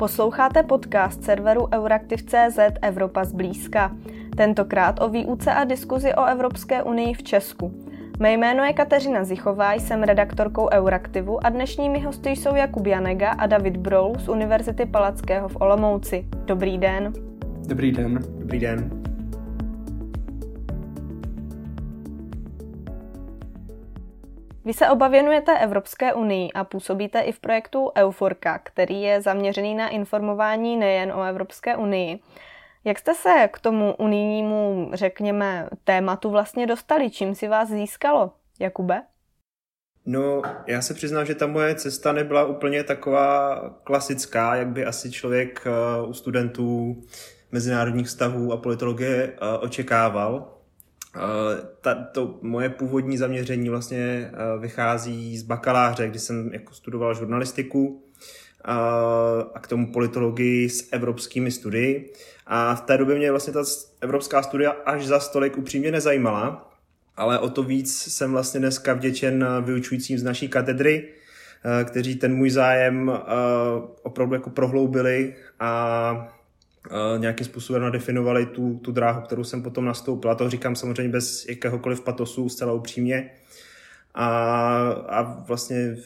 Posloucháte podcast serveru Euraktiv.cz Evropa zblízka. Tentokrát o výuce a diskuzi o Evropské unii v Česku. Mé jméno je Kateřina Zichová, jsem redaktorkou Euraktivu a dnešními hosty jsou Jakub Janega a David Brol z Univerzity Palackého v Olomouci. Dobrý den. Dobrý den. Dobrý den. Vy se oba věnujete Evropské unii a působíte i v projektu Euforka, který je zaměřený na informování nejen o Evropské unii. Jak jste se k tomu unijnímu, řekněme, tématu vlastně dostali? Čím si vás získalo, Jakube? No, já se přiznám, že ta moje cesta nebyla úplně taková klasická, jak by asi člověk eh, u studentů mezinárodních vztahů a politologie eh, očekával. Eh, ta, to moje původní zaměření vlastně vychází z bakaláře, kdy jsem jako studoval žurnalistiku a k tomu politologii s evropskými studii. A v té době mě vlastně ta evropská studia až za stolik upřímně nezajímala, ale o to víc jsem vlastně dneska vděčen vyučujícím z naší katedry, eh, kteří ten můj zájem eh, opravdu jako prohloubili a eh, nějakým způsobem nadefinovali tu, tu dráhu, kterou jsem potom nastoupil. A to říkám samozřejmě bez jakéhokoliv patosu, zcela upřímně. A, a vlastně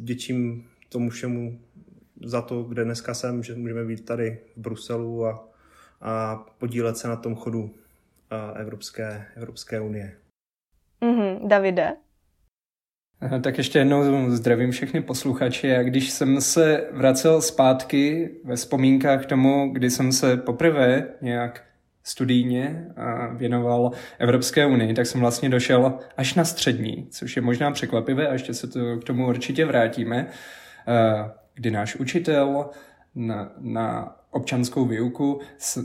vděčím tomu všemu za to, kde dneska jsem, že můžeme být tady v Bruselu a, a podílet se na tom chodu Evropské, Evropské unie. Mm-hmm. Davide? Tak ještě jednou zdravím všechny posluchače. A když jsem se vracel zpátky ve vzpomínkách k tomu, kdy jsem se poprvé nějak studijně věnoval Evropské unii, tak jsem vlastně došel až na střední, což je možná překvapivé a ještě se to k tomu určitě vrátíme kdy náš učitel na, na občanskou výuku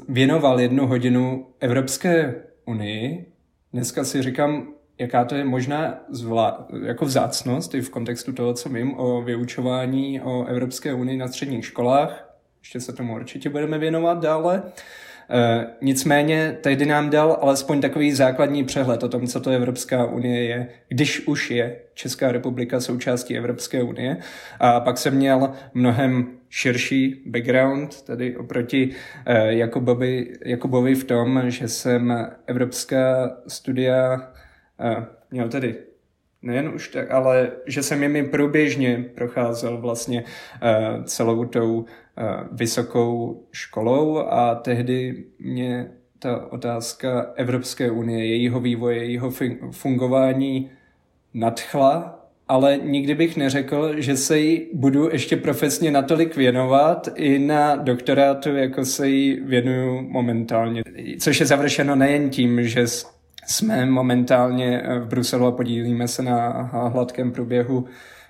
věnoval jednu hodinu Evropské unii. Dneska si říkám, jaká to je možná zvla, jako vzácnost i v kontextu toho, co vím o vyučování o Evropské unii na středních školách. Ještě se tomu určitě budeme věnovat dále. E, nicméně tehdy nám dal alespoň takový základní přehled o tom, co to Evropská unie je, když už je Česká republika součástí Evropské unie. A pak jsem měl mnohem širší background, tedy oproti e, Jakubovi, Jakubovi v tom, že jsem evropská studia měl tedy nejen už tak, ale že jsem jimi průběžně procházel vlastně uh, celou tou uh, vysokou školou a tehdy mě ta otázka Evropské unie, jejího vývoje, jejího fungování nadchla, ale nikdy bych neřekl, že se jí budu ještě profesně natolik věnovat i na doktorátu, jako se jí věnuju momentálně. Což je završeno nejen tím, že jsme momentálně eh, v Bruselu a podílíme se na hladkém průběhu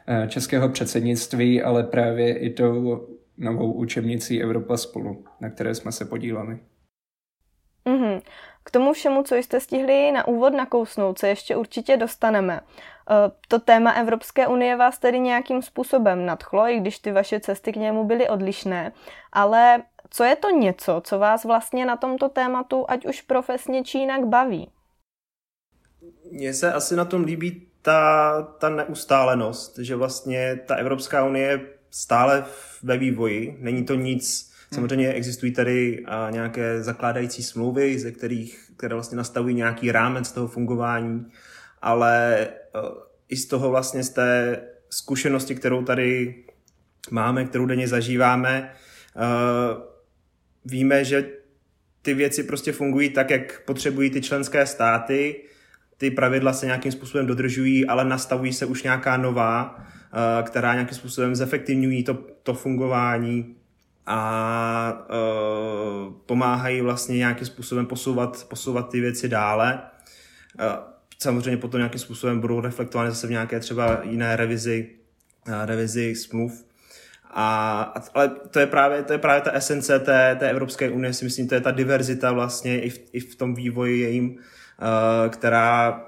eh, českého předsednictví, ale právě i tou novou učebnicí Evropa spolu, na které jsme se podíleli. Mm-hmm. K tomu všemu, co jste stihli na úvod nakousnout, se ještě určitě dostaneme. Eh, to téma Evropské unie vás tedy nějakým způsobem nadchlo, i když ty vaše cesty k němu byly odlišné. Ale co je to něco, co vás vlastně na tomto tématu, ať už profesně či jinak, baví? Mně se asi na tom líbí ta, ta neustálenost, že vlastně ta Evropská unie je stále ve vývoji, není to nic, hmm. samozřejmě existují tady nějaké zakládající smlouvy, ze kterých, které vlastně nastavují nějaký rámec toho fungování, ale e, i z toho vlastně z té zkušenosti, kterou tady máme, kterou denně zažíváme, e, víme, že ty věci prostě fungují tak, jak potřebují ty členské státy ty pravidla se nějakým způsobem dodržují, ale nastavují se už nějaká nová, eh, která nějakým způsobem zefektivňují to, to fungování a uh, pomáhají vlastně nějakým způsobem posouvat, posouvat ty věci dále. Uh, samozřejmě potom nějakým způsobem budou reflektovány zase v nějaké třeba jiné revizi, uh, revizi smluv. A, ale to je právě, to je právě ta esence té, té Evropské unie, si myslím, to je ta diverzita vlastně i v, i v tom vývoji jejím, Eh, která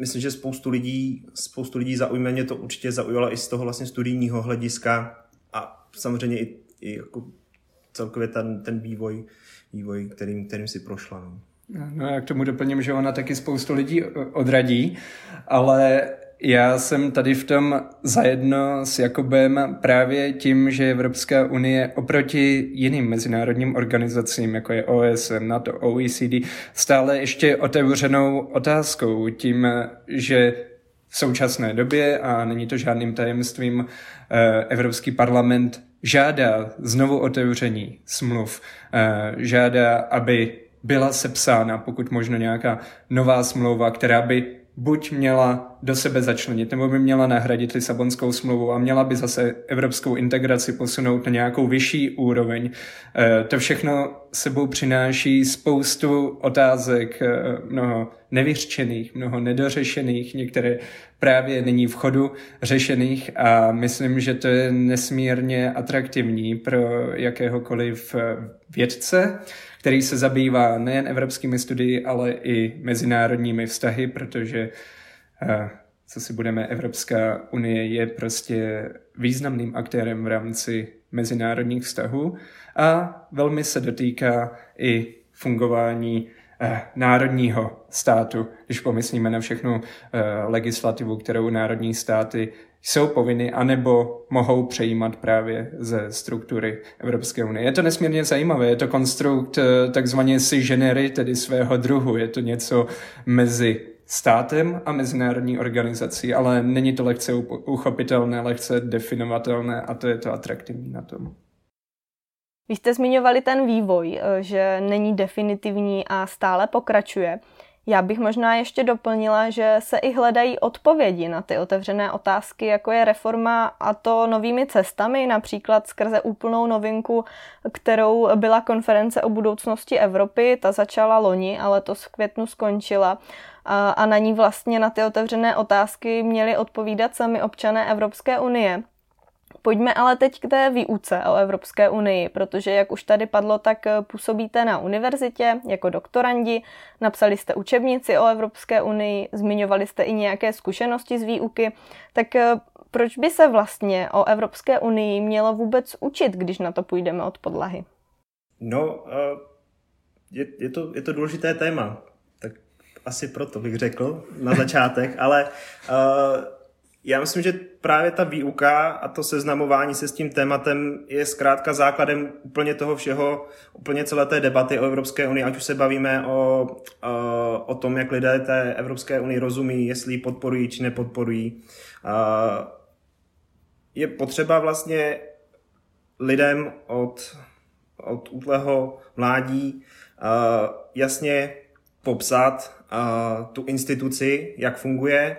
myslím, že spoustu lidí, spoustu lidí zaujme, mě to určitě zaujalo i z toho vlastně studijního hlediska a samozřejmě i, i jako celkově ten, ten vývoj, vývoj kterým, kterým si prošla. No. No já k tomu doplním, že ona taky spoustu lidí odradí, ale já jsem tady v tom zajedno s Jakobem právě tím, že Evropská unie oproti jiným mezinárodním organizacím, jako je OSN, NATO, OECD, stále ještě otevřenou otázkou tím, že v současné době, a není to žádným tajemstvím, eh, Evropský parlament žádá znovu otevření smluv, eh, žádá, aby byla sepsána pokud možno nějaká nová smlouva, která by buď měla do sebe začlenit, nebo by měla nahradit Lisabonskou smlouvu a měla by zase evropskou integraci posunout na nějakou vyšší úroveň. Eh, to všechno sebou přináší spoustu otázek, eh, mnoho nevyřčených, mnoho nedořešených, některé právě není v chodu řešených a myslím, že to je nesmírně atraktivní pro jakéhokoliv eh, vědce, který se zabývá nejen evropskými studii, ale i mezinárodními vztahy, protože eh, co si budeme, Evropská unie je prostě významným aktérem v rámci mezinárodních vztahů a velmi se dotýká i fungování eh, národního státu, když pomyslíme na všechnu eh, legislativu, kterou národní státy jsou povinny anebo mohou přejímat právě ze struktury Evropské unie. Je to nesmírně zajímavé, je to konstrukt eh, takzvaně si genery, tedy svého druhu, je to něco mezi státem a mezinárodní organizací, ale není to lehce uchopitelné, lehce definovatelné a to je to atraktivní na tom. Vy jste zmiňovali ten vývoj, eh, že není definitivní a stále pokračuje. Já bych možná ještě doplnila, že se i hledají odpovědi na ty otevřené otázky, jako je reforma a to novými cestami, například skrze úplnou novinku, kterou byla konference o budoucnosti Evropy. Ta začala loni, ale to v květnu skončila. A, na ní vlastně na ty otevřené otázky měli odpovídat sami občané Evropské unie. Pojďme ale teď k té výuce o Evropské unii, protože jak už tady padlo, tak eh, působíte na univerzitě jako doktorandi, napsali jste učebnici o Evropské unii, zmiňovali jste i nějaké zkušenosti z výuky, tak eh, proč by se vlastně o Evropské unii mělo vůbec učit, když na to půjdeme od podlahy? No, eh, je, je, to, je to důležité téma, tak asi proto bych řekl na začátek, ale já myslím, že právě ta výuka a to seznamování se s tím tématem je zkrátka základem úplně toho všeho, úplně celé té debaty o Evropské unii, ať už se bavíme o, o, o tom, jak lidé té Evropské unii rozumí, jestli ji podporují či nepodporují. Je potřeba vlastně lidem od, od útlého mládí jasně popsat tu instituci, jak funguje,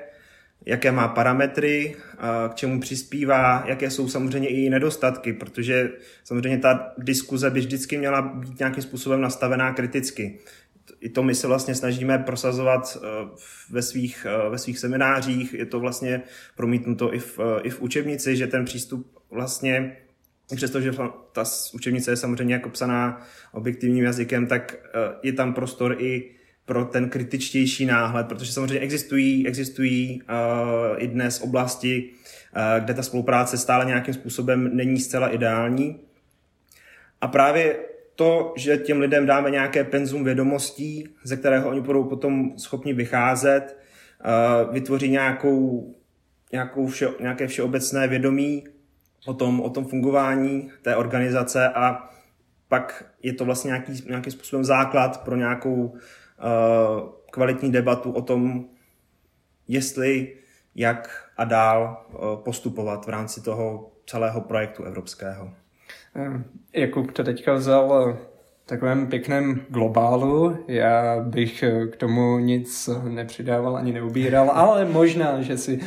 jaké má parametry, k čemu přispívá, jaké jsou samozřejmě i nedostatky, protože samozřejmě ta diskuze by vždycky měla být nějakým způsobem nastavená kriticky. I to my se vlastně snažíme prosazovat e, ve svých, e, ve svých seminářích, je to vlastně promítnuto i v, i v učebnici, že ten přístup vlastně přestože ta učebnice je samozřejmě jako psaná objektivním jazykem, tak e, je tam prostor i pro ten kritičtější náhled, protože samozřejmě existují, existují uh, i dnes oblasti, uh, kde ta spolupráce stále nějakým způsobem není zcela ideální. A právě to, že těm lidem dáme nějaké penzum vědomostí, ze kterého oni budou potom schopni vycházet, uh, vytvoří nějakou, nějakou vše, nějaké všeobecné vědomí o tom, o tom fungování té organizace a pak je to vlastně nějaký, nějakým způsobem základ pro nějakou Eh, kvalitní debatu o tom, jestli, jak a dál eh, postupovat v rámci toho celého projektu evropského. Eh, Jakub to teďka vzal takovém pěkném globálu. Já bych k tomu nic nepřidával ani neubíral, ale možná, že si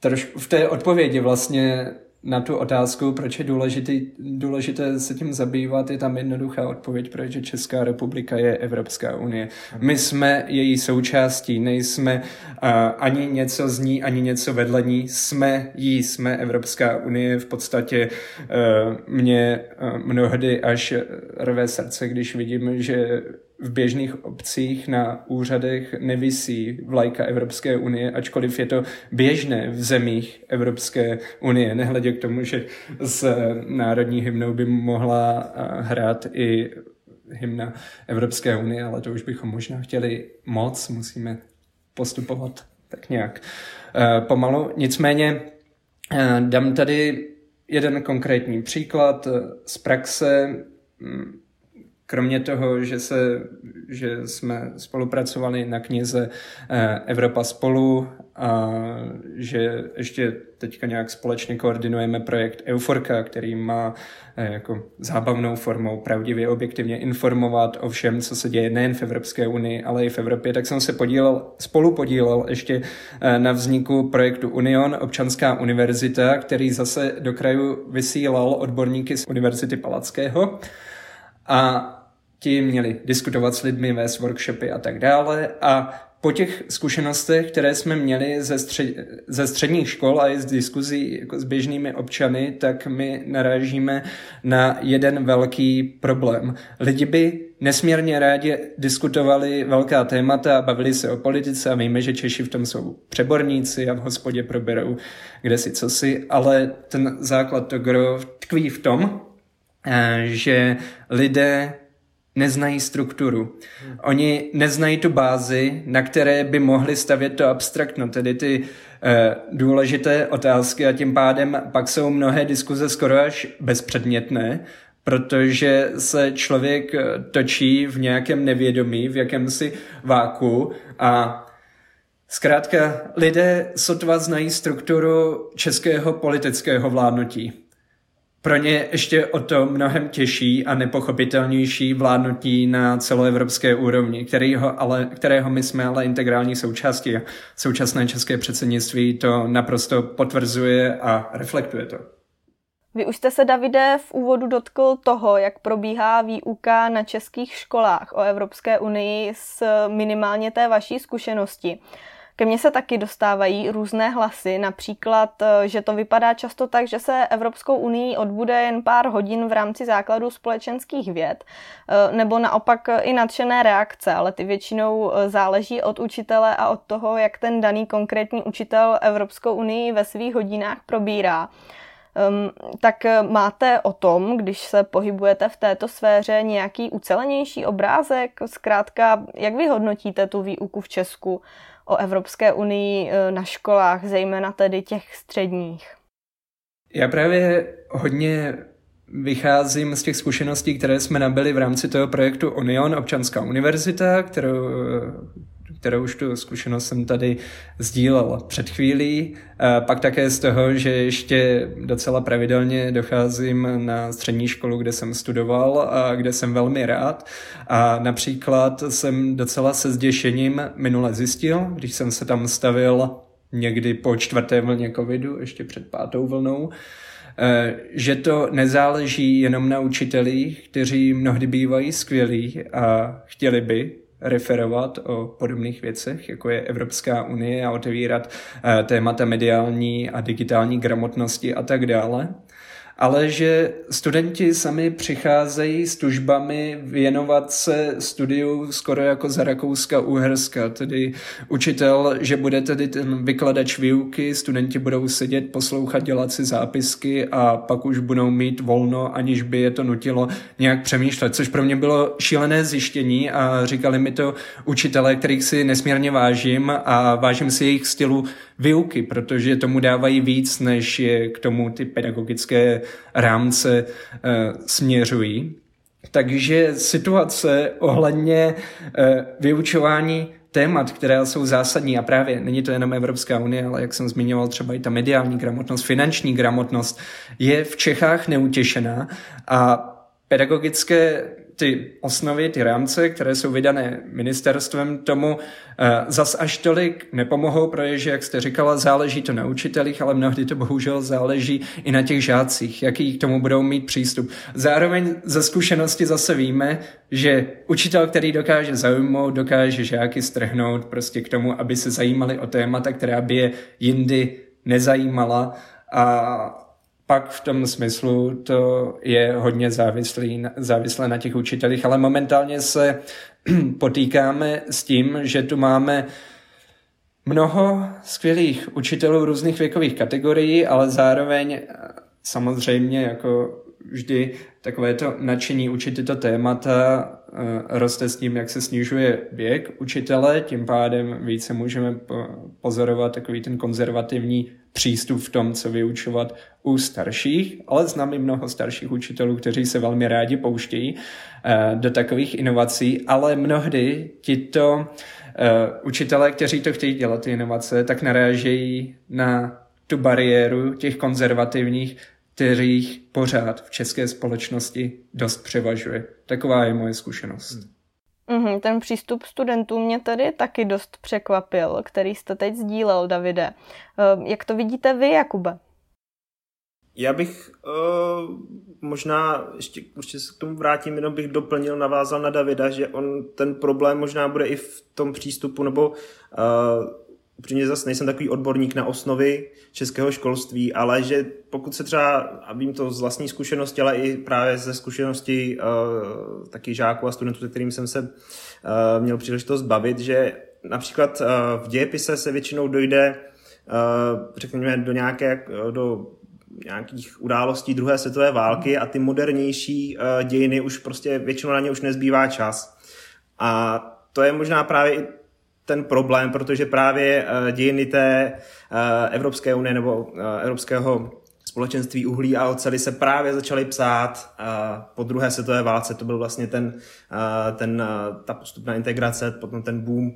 trošku v té odpovědi vlastně na tu otázku, proč je důležitý, důležité se tím zabývat, je tam jednoduchá odpověď, protože Česká republika je Evropská unie. My jsme její součástí, nejsme uh, ani něco z ní, ani něco vedle ní, jsme jí, jsme Evropská unie. V podstatě uh, mě uh, mnohdy až rve srdce, když vidím, že v běžných obcích na úřadech nevisí vlajka Evropské unie, ačkoliv je to běžné v zemích Evropské unie, nehledě k tomu, že s národní hymnou by mohla hrát i hymna Evropské unie, ale to už bychom možná chtěli moc, musíme postupovat tak nějak pomalu. Nicméně dám tady jeden konkrétní příklad z praxe. Kromě toho, že, se, že jsme spolupracovali na knize Evropa spolu a že ještě teďka nějak společně koordinujeme projekt Euforka, který má eh, jako zábavnou formou pravdivě objektivně informovat o všem, co se děje nejen v Evropské unii, ale i v Evropě, tak jsem se podílel, spolu podílel ještě eh, na vzniku projektu Union, občanská univerzita, který zase do kraju vysílal odborníky z Univerzity Palackého. A ti měli diskutovat s lidmi, vést workshopy a tak dále a po těch zkušenostech, které jsme měli ze, střed, ze středních škol a i z diskuzí jako s běžnými občany, tak my narážíme na jeden velký problém. Lidi by nesmírně rádi diskutovali velká témata a bavili se o politice a víme, že Češi v tom jsou přeborníci a v hospodě proberou kde si co si, ale ten základ to gro tkví v tom, eh, že lidé neznají strukturu. Oni neznají tu bázi, na které by mohli stavět to abstraktno, tedy ty eh, důležité otázky a tím pádem pak jsou mnohé diskuze skoro až bezpředmětné, protože se člověk eh, točí v nějakém nevědomí, v jakémsi váku a zkrátka lidé sotva znají strukturu českého politického vládnutí pro ně ještě o to mnohem těžší a nepochopitelnější vládnutí na celoevropské úrovni, kterého, ale, kterého my jsme ale integrální součástí. Současné české předsednictví to naprosto potvrzuje a reflektuje to. Vy už jste se, Davide, v úvodu dotkl toho, jak probíhá výuka na českých školách o Evropské unii z minimálně té vaší zkušenosti. Ke mně se taky dostávají různé hlasy, například, eh, že to vypadá často tak, že se Evropskou unii odbude jen pár hodin v rámci základu společenských věd, eh, nebo naopak i nadšené reakce, ale ty většinou eh, záleží od učitele a od toho, jak ten daný konkrétní učitel Evropskou unii ve svých hodinách probírá. Um, tak máte o tom, když se pohybujete v této sféře, nějaký ucelenější obrázek? Zkrátka, jak vy hodnotíte tu výuku v Česku? O Evropské unii e, na školách, zejména tedy těch středních? Já právě hodně vycházím z těch zkušeností, které jsme nabili v rámci toho projektu Union, občanská univerzita, kterou, kterou už tu zkušenost jsem tady sdílel před chvílí. A pak také z toho, že ještě docela pravidelně docházím na střední školu, kde jsem studoval a kde jsem velmi rád. A například jsem docela se zděšením minule zjistil, když jsem se tam stavil někdy po čtvrté vlně covidu, ještě před pátou vlnou, eh, že to nezáleží jenom na učitelích, kteří mnohdy bývají skvělí a chtěli by referovat o podobných věcech, jako je Evropská unie a otevírat eh, témata mediální a digitální gramotnosti a tak dále ale že studenti sami přicházejí s tužbami věnovat se studiu skoro jako za Rakouska Uherska, tedy učitel, že bude tedy ten vykladač výuky, studenti budou sedět, poslouchat, dělat si zápisky a pak už budou mít volno, aniž by je to nutilo nějak přemýšlet, což pro mě bylo šílené zjištění a říkali mi to učitelé, kterých si nesmírně vážím a vážím si jejich stylu výuky, protože tomu dávají víc, než je k tomu ty pedagogické rámce eh, směřují. Takže situace ohledně eh, vyučování témat, které jsou zásadní a právě není to jenom Evropská unie, ale jak jsem zmiňoval, třeba i ta mediální gramotnost, finanční gramotnost, je v Čechách neutěšená a pedagogické ty osnovy, ty rámce, které jsou vydané ministerstvem, tomu eh, zas až tolik nepomohou, protože, jak jste říkala, záleží to na učitelích, ale mnohdy to bohužel záleží i na těch žácích, jaký k tomu budou mít přístup. Zároveň ze zkušenosti zase víme, že učitel, který dokáže zaujmout, dokáže žáky strhnout prostě k tomu, aby se zajímali o témata, která by je jindy nezajímala a pak v tom smyslu to je hodně závislý, závislé na těch učitelích, ale momentálně se potýkáme s tím, že tu máme mnoho skvělých učitelů různých věkových kategorií, ale zároveň samozřejmě jako vždy takové to nadšení učit tyto témata uh, roste s tím, jak se snižuje věk učitele, tím pádem více můžeme pozorovat takový ten konzervativní přístup v tom, co vyučovat u starších, ale znám i mnoho starších učitelů, kteří se velmi rádi pouštějí uh, do takových inovací, ale mnohdy tito uh, učitelé, kteří to chtějí dělat, ty inovace, tak narážejí na tu bariéru těch konzervativních, kterých pořád v české společnosti dost převažuje. Taková je moje zkušenost. Hmm. Mm-hmm, ten přístup studentů mě tady taky dost překvapil, který jste teď sdílel, Davide. Uh, jak to vidíte vy, Jakube? Já bych uh, možná, ještě ještě se k tomu vrátím, jenom bych doplnil, navázal na Davida, že on ten problém možná bude i v tom přístupu, nebo uh, upřímně zase nejsem takový odborník na osnovy českého školství, ale že pokud se třeba, a vím to z vlastní zkušenosti, ale i právě ze zkušenosti uh, taky žáků a studentů, se kterým jsem se uh, měl příležitost bavit, že například uh, v dějepise se většinou dojde, uh, řekněme, do nějaké, do nějakých událostí druhé světové války a ty modernější uh, dějiny už prostě většinou na ně už nezbývá čas. A to je možná právě i ten problém, protože právě uh, dějiny té uh, Evropské unie nebo uh, Evropského společenství uhlí a oceli se právě začaly psát po druhé světové válce. To byl vlastně ten, ten, ta postupná integrace, potom ten boom.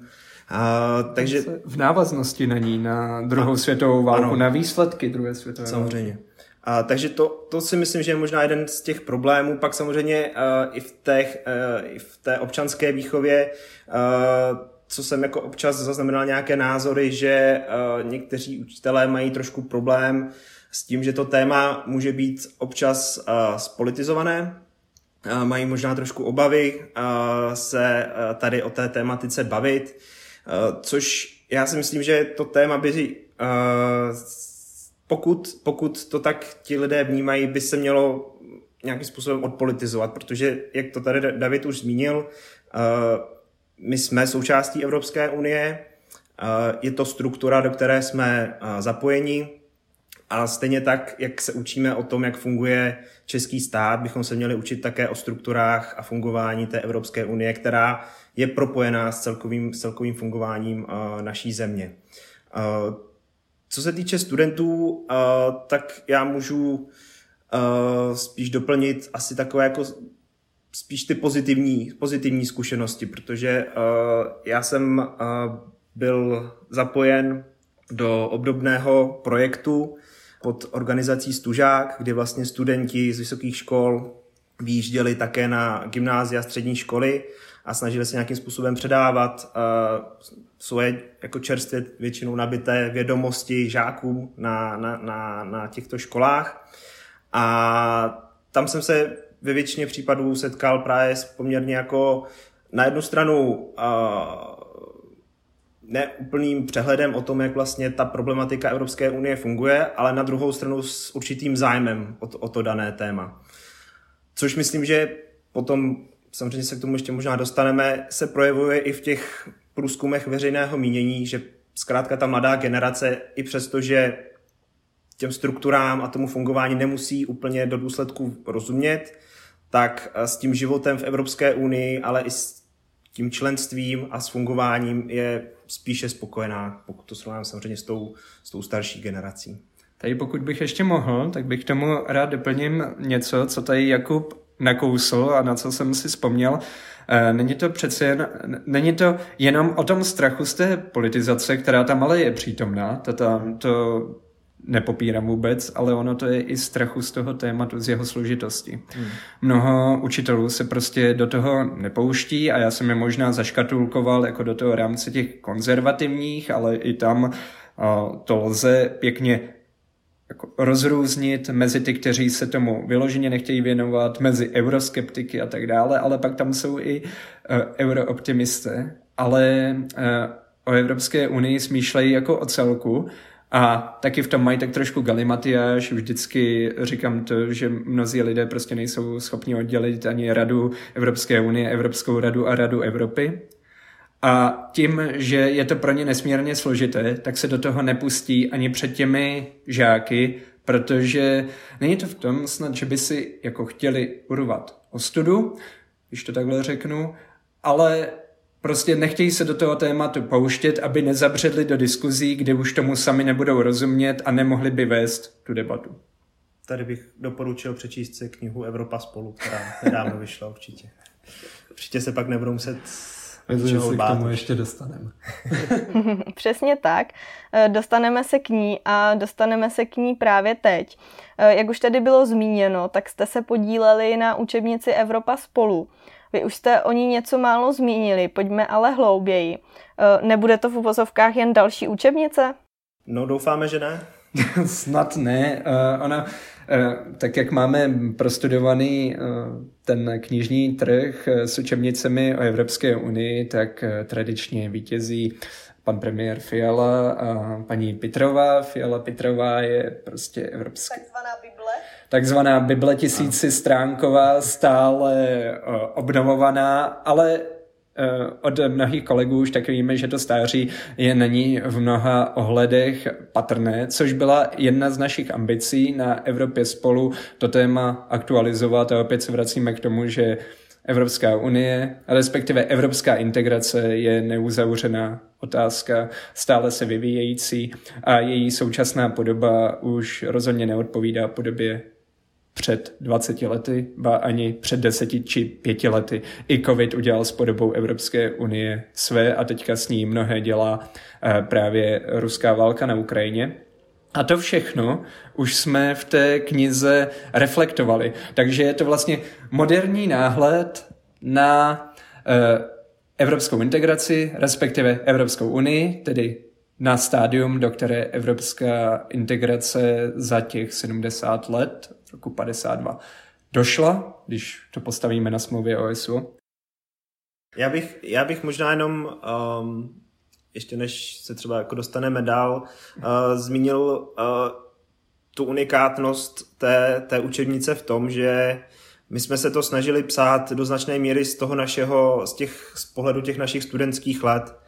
takže... V návaznosti na ní, na druhou světovou válku, ano. na výsledky druhé světové Samozřejmě. války. A, takže to, to si myslím, že je možná jeden z těch problémů. Pak samozřejmě uh, i, v těch, uh, i v té občanské výchově, uh, co jsem jako občas zaznamenal nějaké názory, že uh, někteří učitelé mají trošku problém s tím, že to téma může být občas uh, spolitizované, uh, mají možná trošku obavy uh, se uh, tady o té tématice bavit, uh, což já si myslím, že to téma by uh, pokud, pokud to tak ti lidé vnímají, by se mělo nějakým způsobem odpolitizovat, protože, jak to tady David už zmínil, uh, my jsme součástí Evropské unie, uh, je to struktura, do které jsme uh, zapojeni a stejně tak, jak se učíme o tom, jak funguje český stát, bychom se měli učit také o strukturách a fungování té Evropské unie, která je propojená s celkovým, s celkovým fungováním naší země. Co se týče studentů, tak já můžu spíš doplnit asi takové jako spíš ty pozitivní, pozitivní zkušenosti, protože uh, já jsem uh, byl zapojen do obdobného projektu pod organizací Stužák, kdy vlastně studenti z vysokých škol výjížděli také na gymnázia, střední školy a snažili se nějakým způsobem předávat uh, svoje jako čerstvě většinou nabité vědomosti žáků na, na, na, na těchto školách. A tam jsem se ve většině případů setkal právě s poměrně jako na jednu stranu neúplným přehledem o tom, jak vlastně ta problematika Evropské unie funguje, ale na druhou stranu s určitým zájmem o to, o to dané téma. Což myslím, že potom samozřejmě se k tomu ještě možná dostaneme, se projevuje i v těch průzkumech veřejného mínění, že zkrátka ta mladá generace, i přesto, že těm strukturám a tomu fungování nemusí úplně do důsledku rozumět, tak s tím životem v Evropské unii, ale i s tím členstvím a s fungováním je spíše spokojená, pokud to srovnám samozřejmě s tou, s tou starší generací. Tady pokud bych ještě mohl, tak bych k tomu rád doplním něco, co tady Jakub nakousl a na co jsem si vzpomněl. Eh, není to přece jen, není to jenom o tom strachu z té politizace, která tam ale je přítomná, to tam to nepopírám vůbec, ale ono to je i strachu z toho tématu, z jeho složitosti. Hmm. Mnoho učitelů se prostě do toho nepouští a já jsem je možná zaškatulkoval jako do toho rámce těch konzervativních, ale i tam to lze pěkně jako rozrůznit mezi ty, kteří se tomu vyloženě nechtějí věnovat, mezi euroskeptiky a tak dále, ale pak tam jsou i uh, eurooptimisté, ale uh, o Evropské unii smýšlejí jako o celku a taky v tom mají tak trošku galimatiáž, vždycky říkám to, že mnozí lidé prostě nejsou schopni oddělit ani Radu Evropské unie, Evropskou radu a Radu Evropy. A tím, že je to pro ně nesmírně složité, tak se do toho nepustí ani před těmi žáky, protože není to v tom snad, že by si jako chtěli urvat ostudu, když to takhle řeknu, ale prostě nechtějí se do toho tématu pouštět, aby nezabředli do diskuzí, kde už tomu sami nebudou rozumět a nemohli by vést tu debatu. Tady bych doporučil přečíst si knihu Evropa spolu, která nedávno vyšla určitě. Určitě se pak nebudou muset Myslím, že se k tomu ještě dostaneme. Přesně tak. Eh, dostaneme se k ní a dostaneme se k ní právě teď. Eh, jak už tady bylo zmíněno, tak jste se podíleli na učebnici Evropa spolu. Vy už jste o ní něco málo zmínili, pojďme ale hlouběji. Eh, nebude to v uvozovkách jen další učebnice? No doufáme, že ne. Snad ne. Uh, ona, uh, tak jak máme prostudovaný uh, ten knižní trh s učebnicemi o Evropské unii, tak tradičně vítězí pan premiér Fiala a paní Pitrová. Fiala Pitrová je prostě evropská. Takzvaná Bible? Takzvaná Bible tisíci stránková, stále obnovovaná, ale Eh, od mnohých kolegů už taky víme, že to stáří je na ní v mnoha ohledech patrné, což byla jedna z našich ambicí na Evropě spolu to téma aktualizovat. A opět se vracíme k tomu, že Evropská unie, respektive evropská integrace je neuzavřená otázka, stále se vyvíjející a její současná podoba už rozhodně neodpovídá podobě před 20 lety, ba ani před 10 či 5 lety. I COVID udělal s podobou Evropské unie své a teďka s ní mnohé dělá eh, právě ruská válka na Ukrajině. A to všechno už jsme v té knize reflektovali. Takže je to vlastně moderní náhled na eh, evropskou integraci, respektive Evropskou unii, tedy na stádium, do které evropská integrace za těch 70 let roku 52 došla, když to postavíme na smlouvě OSU? Já bych, já bych možná jenom, um, ještě než se třeba jako dostaneme dál, uh, zmínil uh, tu unikátnost té, té učebnice v tom, že my jsme se to snažili psát do značné míry z toho našeho, z, těch, z pohledu těch našich studentských let.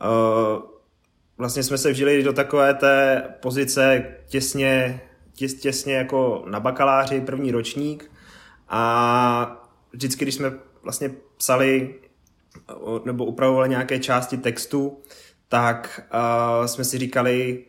Uh, vlastně jsme se vžili do takové té pozice těsně těs, těsně jako na bakaláři, první ročník. A vždycky, když jsme vlastně psali nebo upravovali nějaké části textu, tak uh, jsme si říkali,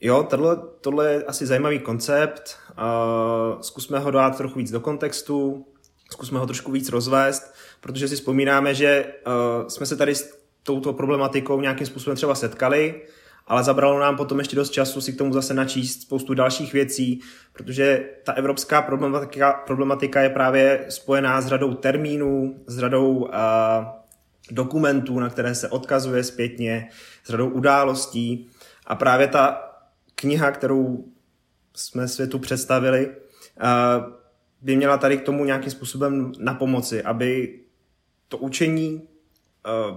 jo, tohle, tohle je asi zajímavý koncept, uh, zkusme ho dát trochu víc do kontextu, zkusme ho trošku víc rozvést, protože si vzpomínáme, že uh, jsme se tady s touto problematikou nějakým způsobem třeba setkali, ale zabralo nám potom ještě dost času si k tomu zase načíst spoustu dalších věcí, protože ta evropská problematika, problematika je právě spojená s řadou termínů, s řadou uh, dokumentů, na které se odkazuje zpětně, s řadou událostí. A právě ta kniha, kterou jsme světu představili, uh, by měla tady k tomu nějakým způsobem na pomoci, aby to učení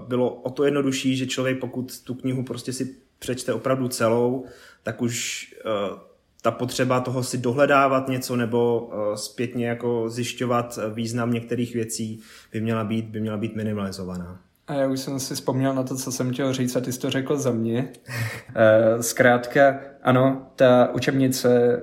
bylo o to jednodušší, že člověk, pokud tu knihu prostě si přečte opravdu celou, tak už uh, ta potřeba toho si dohledávat něco nebo uh, zpětně jako zjišťovat význam některých věcí by měla být, by měla být minimalizovaná. A já už jsem si vzpomněl na to, co jsem chtěl říct a ty jsi to řekl za mě. Eh, zkrátka, ano, ta učebnice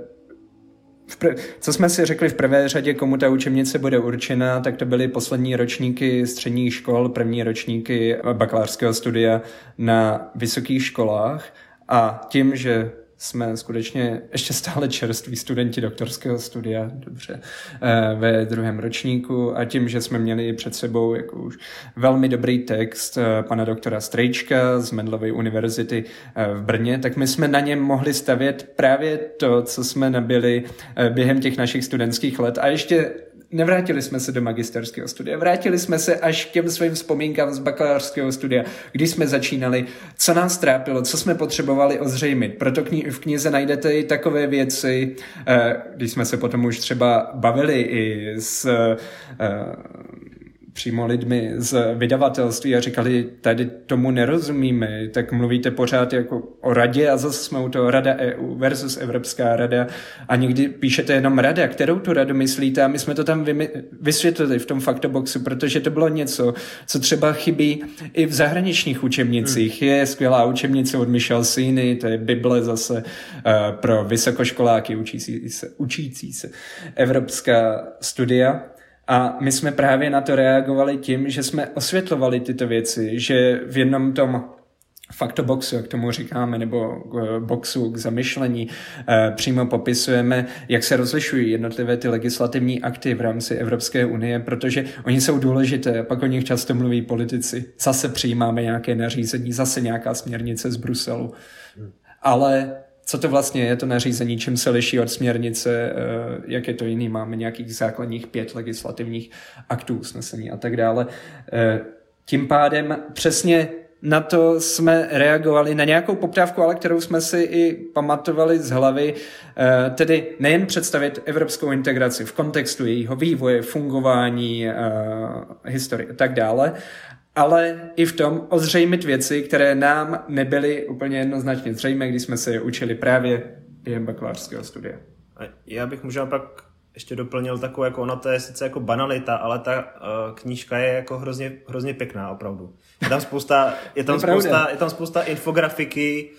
Pr- co jsme si řekli v prvé řadě, komu ta učebnice bude určena, tak to byly poslední ročníky středních škol, první ročníky bakalářského studia na vysokých školách. A tím, že jsme skutečně ještě stále čerství studenti doktorského studia, dobře, eh, ve druhém ročníku. A tím, že jsme měli před sebou jako už velmi dobrý text eh, pana doktora Strejčka z Mendlovy univerzity eh, v Brně, tak my jsme na něm mohli stavět právě to, co jsme nabili během těch našich studentských let. A ještě nevrátili jsme se do magisterského studia, vrátili jsme se až k těm svým vzpomínkám z bakalářského studia, když jsme začínali, co nás trápilo, co jsme potřebovali ozřejmit. Proto kni- v knize najdete i takové věci, eh, když jsme se potom už třeba bavili i s eh, přímo lidmi z vydavatelství a říkali, tady tomu nerozumíme, tak mluvíte pořád jako o radě a zase jsme u toho Rada EU versus Evropská rada a někdy píšete jenom rada, kterou tu radu myslíte a my jsme to tam vysvětlili v tom faktoboxu, protože to bylo něco, co třeba chybí i v zahraničních učebnicích. Hmm. Je skvělá učebnice od Michel Siny, to je Bible zase uh, pro vysokoškoláky učící se, učící se evropská studia a my jsme právě na to reagovali tím, že jsme osvětlovali tyto věci, že v jednom tom faktoboxu, jak tomu říkáme, nebo boxu k zamyšlení, eh, přímo popisujeme, jak se rozlišují jednotlivé ty legislativní akty v rámci Evropské unie, protože oni jsou důležité, pak o nich často mluví politici. Zase přijímáme nějaké nařízení, zase nějaká směrnice z Bruselu. Ale co to vlastně je to nařízení, čím se liší od směrnice, eh, jak je to jiný, máme nějakých základních pět legislativních aktů, usnesení a tak dále. Eh, tím pádem přesně na to jsme reagovali na nějakou poptávku, ale kterou jsme si i pamatovali z hlavy, eh, tedy nejen představit evropskou integraci v kontextu jejího vývoje, fungování, historie a tak dále, ale i v tom ozřejmit věci, které nám nebyly úplně jednoznačně zřejmé, když jsme se je učili právě během bakalářského studia. Já bych možná pak ještě doplnil takovou, jako ona to je sice jako banalita, ale ta uh, knížka je jako hrozně, hrozně pěkná opravdu. Je tam spousta, je tam spousta, je tam spousta infografiky,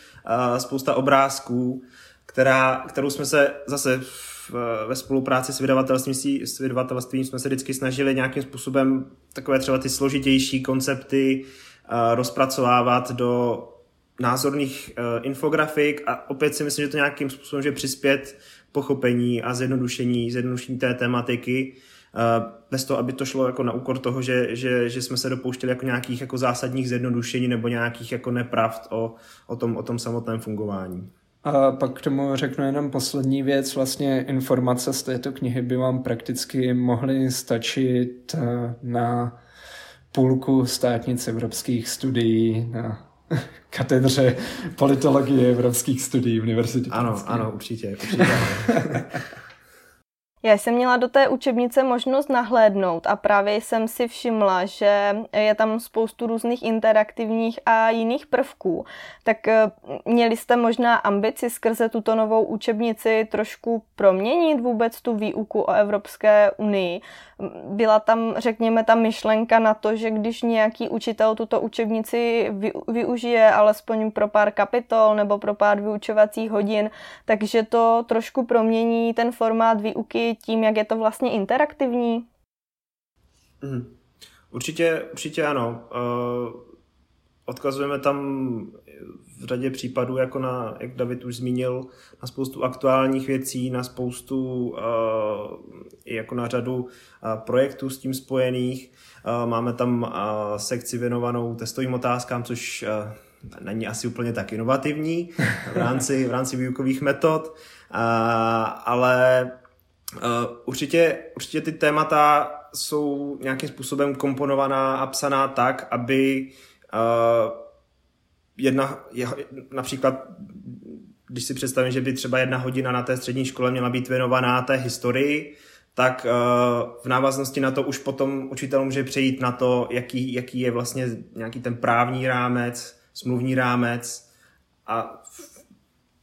uh, spousta obrázků, která, kterou jsme se zase ve spolupráci s vydavatelstvím, s vydavatelstvím jsme se vždycky snažili nějakým způsobem takové třeba ty složitější koncepty uh, rozpracovávat do názorných uh, infografik a opět si myslím, že to nějakým způsobem že přispět pochopení a zjednodušení, zjednodušení té tematiky, bez toho, aby to šlo jako na úkor toho, že, že, že jsme se dopouštěli jako nějakých jako zásadních zjednodušení nebo nějakých jako nepravd o, o, tom, o tom samotném fungování. A pak k tomu řeknu jenom poslední věc. Vlastně informace z této knihy by vám prakticky mohly stačit eh, na půlku státnic evropských studií na katedře politologie evropských studií Univerzity. Ano, ano, určitě. určitě. Já jsem měla do té učebnice možnost nahlédnout a právě jsem si všimla, že je tam spoustu různých interaktivních a jiných prvků. Tak eh, měli jste možná ambici skrze tuto novou učebnici trošku proměnit vůbec tu výuku o Evropské unii. Byla tam, řekněme, ta myšlenka na to, že když nějaký učitel tuto učebnici využije alespoň pro pár kapitol nebo pro pár vyučovacích hodin, takže to trošku promění ten formát výuky tím, jak je to vlastně interaktivní? Hmm. Určitě, určitě ano. Uh, odkazujeme tam v řadě případů, jako na, jak David už zmínil, na spoustu aktuálních věcí, na spoustu, uh, jako na řadu uh, projektů s tím spojených. Uh, máme tam sekci věnovanou testovým otázkám, což není asi úplně tak inovativní v rámci, v rámci výukových metod, ale určitě, určitě ty témata jsou nějakým způsobem komponovaná a psaná tak, aby jedna, je, například když si představím, že by třeba jedna hodina na té střední škole měla být věnovaná té historii, tak uh, v návaznosti na to už potom učitel může přejít na to, jaký, jaký je vlastně nějaký ten právní rámec, smluvní rámec a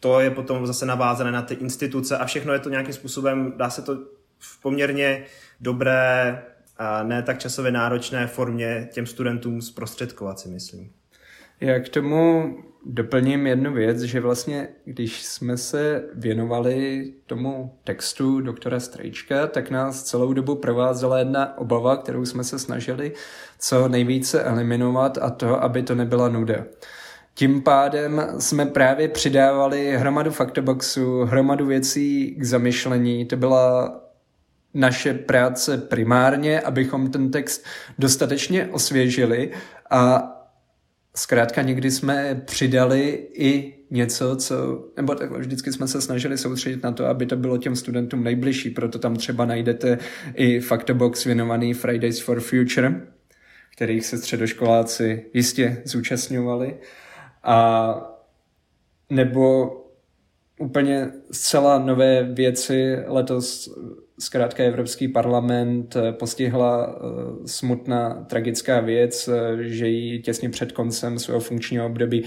to je potom zase navázané na ty instituce a všechno je to nějakým způsobem, dá se to v poměrně dobré a ne tak časově náročné formě těm studentům zprostředkovat, si myslím. Já k tomu doplním jednu věc, že vlastně, když jsme se věnovali tomu textu doktora Strejčka, tak nás celou dobu provázela jedna obava, kterou jsme se snažili co nejvíce eliminovat a to, aby to nebyla nuda. Tím pádem jsme právě přidávali hromadu faktoboxů, hromadu věcí k zamyšlení. To byla naše práce primárně, abychom ten text dostatečně osvěžili a zkrátka někdy jsme přidali i něco, co, nebo takhle vždycky jsme se snažili soustředit na to, aby to bylo těm studentům nejbližší, proto tam třeba najdete i faktobox věnovaný Fridays for Future, kterých se středoškoláci jistě zúčastňovali. A nebo úplně zcela nové věci letos zkrátka Evropský parlament eh, postihla eh, smutná tragická věc, eh, že jí těsně před koncem svého funkčního období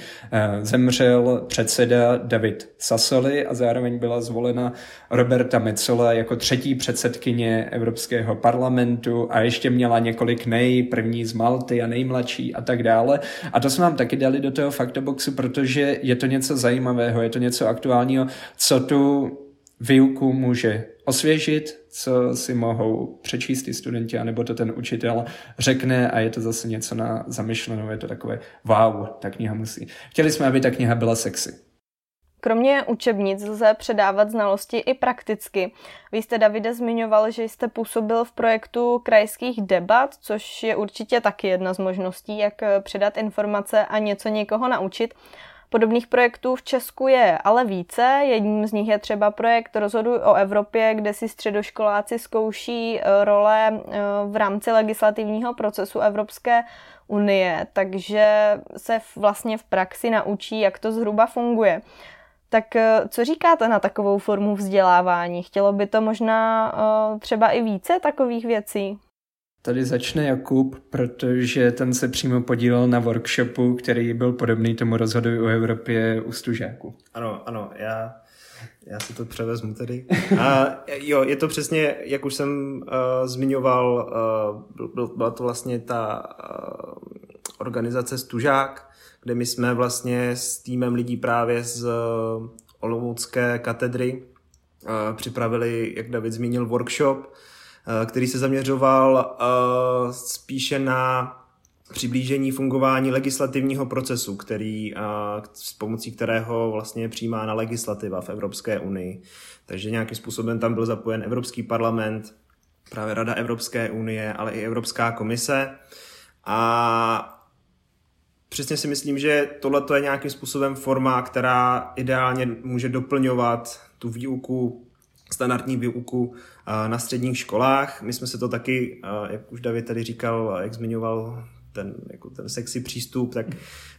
zemřel předseda David Sassoli a zároveň byla zvolena Roberta Metzola jako třetí předsedkyně Evropského parlamentu a ještě měla několik nej, první z Malty a nejmladší a tak dále. A to jsme vám taky dali do toho faktoboxu, protože je to něco zajímavého, je to něco aktuálního, co tu výuku může osvěžit, co si mohou přečíst ty studenti, anebo to ten učitel řekne a je to zase něco na zamyšlenou, je to takové wow, ta kniha musí. Chtěli jsme, aby ta kniha byla sexy. Kromě učebnic lze předávat znalosti i prakticky. Vy jste, Davide, zmiňoval, že jste působil v projektu krajských debat, což je určitě taky jedna z možností, jak předat informace a něco někoho naučit. Podobných projektů v Česku je ale více. Jedním z nich je třeba projekt Rozhoduj o Evropě, kde si středoškoláci zkouší eh, role eh, v rámci legislativního procesu Evropské unie, takže se vlastně v praxi naučí, jak to zhruba funguje. Tak eh, co říkáte na takovou formu vzdělávání? Chtělo by to možná třeba i více takových věcí? Tady začne Jakub, protože ten se přímo podílel na workshopu, který byl podobný tomu rozhoduj o Evropě u Stužáku. Ano, ano, já, já si to převezmu tedy. A jo, je to přesně, jak už jsem uh, zmiňoval, uh, byl, byla to vlastně ta uh, organizace Stužák, kde my jsme vlastně s týmem lidí právě z uh, Olomoucké katedry uh, připravili, jak David zmínil, workshop, který se zaměřoval eh, spíše na přiblížení fungování legislativního procesu, který, eh, s pomocí kterého vlastně je přijímána legislativa v Evropské unii. Takže nějakým způsobem tam byl zapojen Evropský parlament, právě Rada Evropské unie, ale i Evropská komise. A přesně si myslím, že tohle je nějakým způsobem forma, která ideálně může doplňovat tu výuku standardní výuku na středních školách. My jsme se to taky, jak už David tady říkal, jak zmiňoval ten, jako ten sexy přístup, tak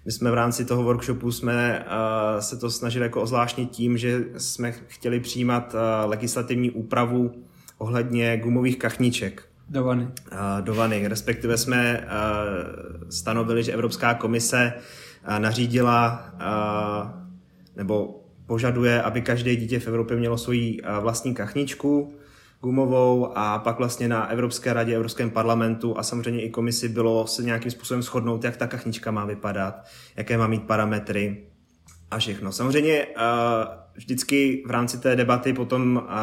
my jsme v rámci toho workshopu jsme se to snažili jako ozvláštnit tím, že jsme chtěli přijímat legislativní úpravu ohledně gumových kachníček. Do vany. Do vany. Respektive jsme stanovili, že Evropská komise nařídila nebo požaduje, aby každé dítě v Evropě mělo svoji eh, vlastní kachničku gumovou a pak vlastně na Evropské radě, Evropském parlamentu a samozřejmě i komisi bylo se nějakým způsobem shodnout, jak ta kachnička má vypadat, jaké má mít parametry a všechno. Samozřejmě eh, vždycky v rámci té debaty potom eh,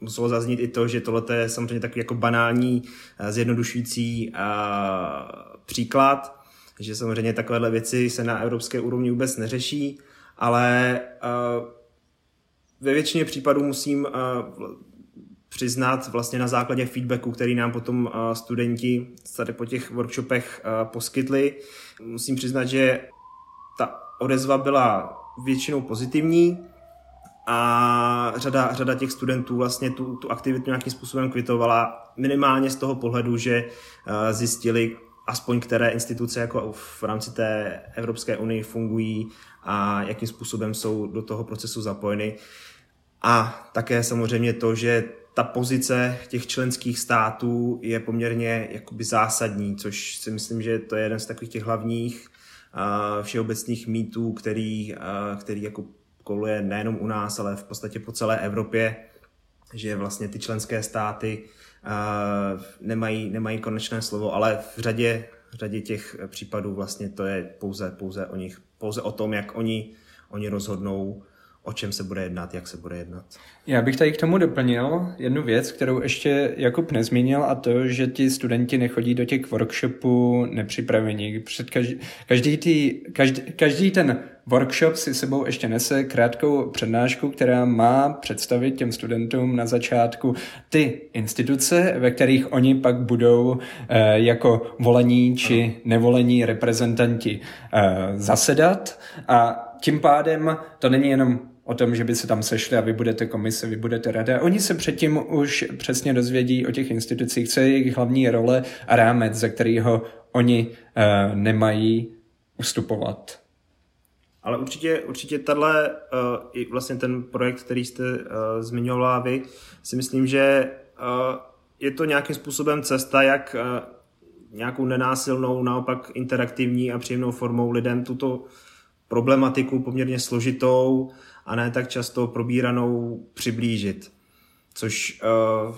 muselo zaznít i to, že tohle je samozřejmě takový jako banální, zjednodušující příklad, že samozřejmě takovéhle věci se na evropské úrovni vůbec neřeší ale uh, ve většině případů musím uh, přiznat vlastně na základě feedbacku, který nám potom uh, studenti tady po těch workshopech uh, poskytli, musím přiznat, že ta odezva byla většinou pozitivní a řada, řada těch studentů vlastně tu, tu aktivitu nějakým způsobem kvitovala. Minimálně z toho pohledu, že uh, zjistili, aspoň které instituce jako v rámci té Evropské unie fungují a jakým způsobem jsou do toho procesu zapojeny. A také samozřejmě to, že ta pozice těch členských států je poměrně jakoby zásadní, což si myslím, že to je jeden z takových těch hlavních všeobecných mýtů, který, který jako koluje nejenom u nás, ale v podstatě po celé Evropě, že vlastně ty členské státy uh, nemají, nemají konečné slovo, ale v řadě, v řadě těch případů vlastně to je pouze, pouze o nich pouze o tom, jak oni, oni rozhodnou, o čem se bude jednat, jak se bude jednat. Já bych tady k tomu doplnil jednu věc, kterou ještě Jakub nezmínil a to, že ti studenti nechodí do těch workshopů nepřipravení. Před každý, každý, tý, každý, každý ten workshop si sebou ještě nese krátkou přednášku, která má představit těm studentům na začátku ty instituce, ve kterých oni pak budou eh, jako volení či nevolení reprezentanti eh, zasedat a tím pádem to není jenom o tom, že by se tam sešli a vy budete komise, vy budete rada. Oni se předtím už přesně dozvědí o těch institucích, co je jejich hlavní role a rámec, ze kterého oni uh, nemají ustupovat. Ale určitě, určitě tahle, uh, i vlastně ten projekt, který jste uh, zmiňovala vy, si myslím, že uh, je to nějakým způsobem cesta, jak uh, nějakou nenásilnou, naopak interaktivní a příjemnou formou lidem tuto problematiku poměrně složitou a ne tak často probíranou přiblížit. Což uh,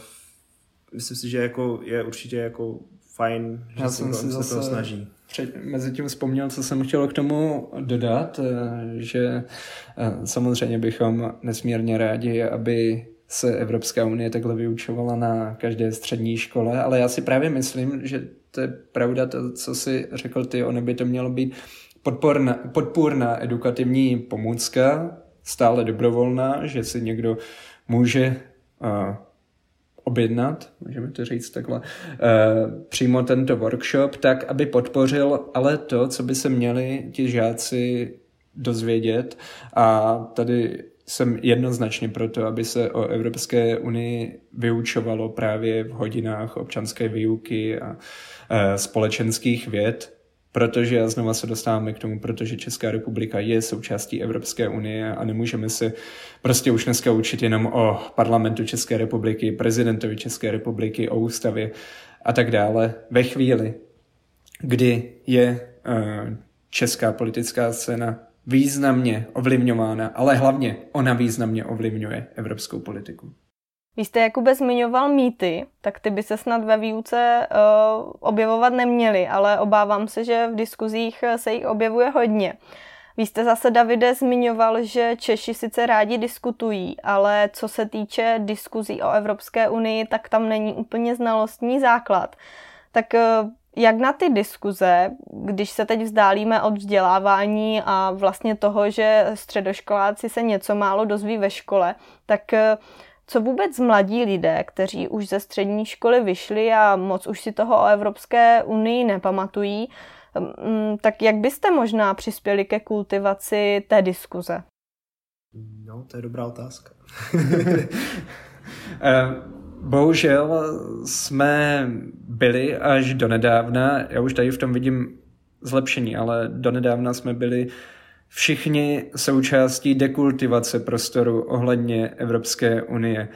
myslím si, že jako je určitě jako fajn, že Já se, jsem to, si zase... toho snaží před, mezi tím vzpomněl, co jsem chtěl k tomu dodat, eh, že eh, samozřejmě bychom nesmírně rádi, aby se Evropská unie takhle vyučovala na každé střední škole, ale já si právě myslím, že to je pravda to, co si řekl ty, ono by to mělo být podporná, podpůrná edukativní pomůcka, stále dobrovolná, že si někdo může uh, objednat, můžeme to říct takhle, eh, přímo tento workshop, tak aby podpořil ale to, co by se měli ti žáci dozvědět. A tady jsem jednoznačně proto, aby se o Evropské unii vyučovalo právě v hodinách občanské výuky a eh, společenských věd, protože, a znova se dostáváme k tomu, protože Česká republika je součástí Evropské unie a nemůžeme se prostě už dneska učit jenom o parlamentu České republiky, prezidentovi České republiky, o ústavě a tak dále. Ve chvíli, kdy je uh, česká politická scéna významně ovlivňována, ale hlavně ona významně ovlivňuje evropskou politiku. Vy jste Jakube zmiňoval mýty, tak ty by se snad ve výuce uh, objevovat neměly, ale obávám se, že v diskuzích se jich objevuje hodně. Vy jste zase, Davide, zmiňoval, že Češi sice rádi diskutují, ale co se týče diskuzí o Evropské unii, tak tam není úplně znalostní základ. Tak uh, jak na ty diskuze, když se teď vzdálíme od vzdělávání a vlastně toho, že středoškoláci se něco málo dozví ve škole, tak co vůbec mladí lidé, kteří už ze střední školy vyšli a moc už si toho o Evropské unii nepamatují, mm, tak jak byste možná přispěli ke kultivaci té diskuze? No, to je dobrá otázka. Eh, bohužel jsme byli až do nedávna, já už tady v tom vidím zlepšení, ale do nedávna jsme byli všichni součástí dekultivace prostoru ohledně Evropské unie.